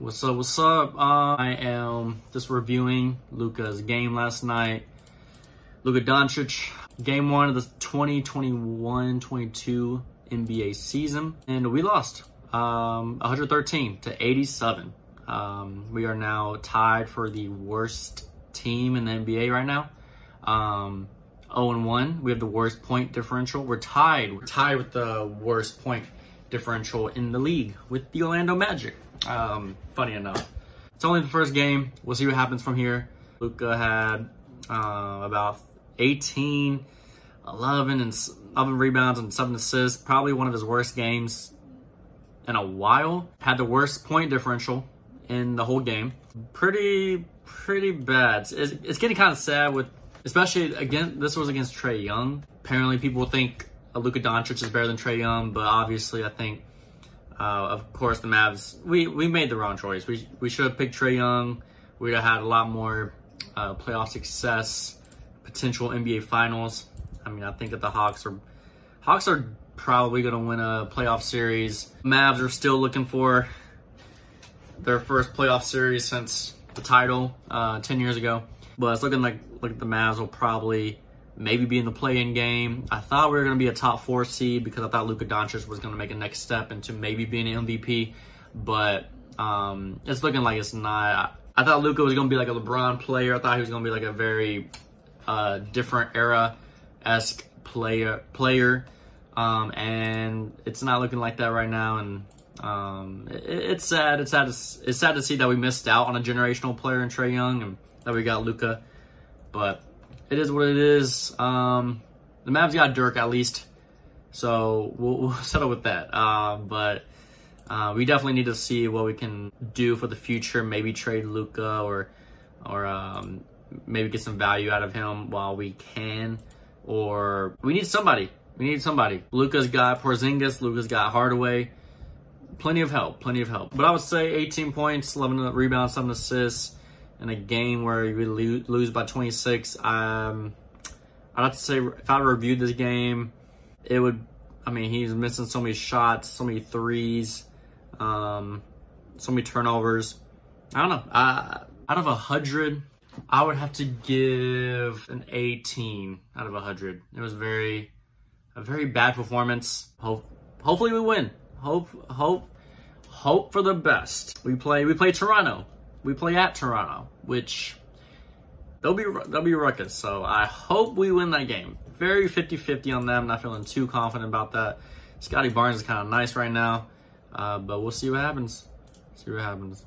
What's up? What's up? Uh, I am just reviewing Luka's game last night. Luka Doncic, game one of the 2021-22 NBA season, and we lost um, 113 to 87. Um, we are now tied for the worst team in the NBA right now. Um, 0 and 1. We have the worst point differential. We're tied. We're tied with the worst point differential in the league with the Orlando Magic. Um, funny enough, it's only the first game. We'll see what happens from here. Luka had uh, about 18, 11, and 11 rebounds and seven assists. Probably one of his worst games in a while. Had the worst point differential in the whole game. Pretty, pretty bad. It's, it's getting kind of sad with, especially again. This was against Trae Young. Apparently, people think Luka Doncic is better than Trae Young, but obviously, I think, uh, of course, the Mavs. We we made the wrong choice. We we should have picked Trae Young. We'd have had a lot more uh, playoff success, potential NBA Finals. I mean, I think that the Hawks are Hawks are probably going to win a playoff series. Mavs are still looking for their first playoff series since the title uh, 10 years ago. But it's looking like like the Mavs will probably maybe be in the play-in game. I thought we were going to be a top four seed because I thought Luka Doncic was going to make a next step into maybe being an MVP. But um, it's looking like it's not. I, I thought Luka was going to be like a LeBron player. I thought he was going to be like a very uh, different era esque player player. Um, and it's not looking like that right now. And um, it, it's sad. It's sad. To, it's sad to see that we missed out on a generational player in Trae Young, and that we got Luka. But it is what it is. Um, the Mavs got Dirk at least, so we'll, we'll settle with that. Uh, but uh, we definitely need to see what we can do for the future. Maybe trade Luka or or um, maybe get some value out of him while we can. Or we need somebody. We need somebody. Luka's got Porzingis. Luka's got Hardaway. Plenty of help. Plenty of help. But I would say 18 points, 11 rebounds, 7 assists in a game where you lose by 26. Um, I'd have to say if I reviewed this game, it would. I mean, he's missing so many shots, so many threes, um, so many turnovers. I don't know. Uh, out of hundred, I would have to give an 18 out of hundred. It was very, a very bad performance. Hope, hopefully we win. Hope, hope, hope for the best. We play, we play Toronto we play at Toronto, which they'll be they'll be ruckus. So I hope we win that game. Very 50-50 on them. Not feeling too confident about that. Scottie Barnes is kind of nice right now, uh, but we'll see what happens. See what happens.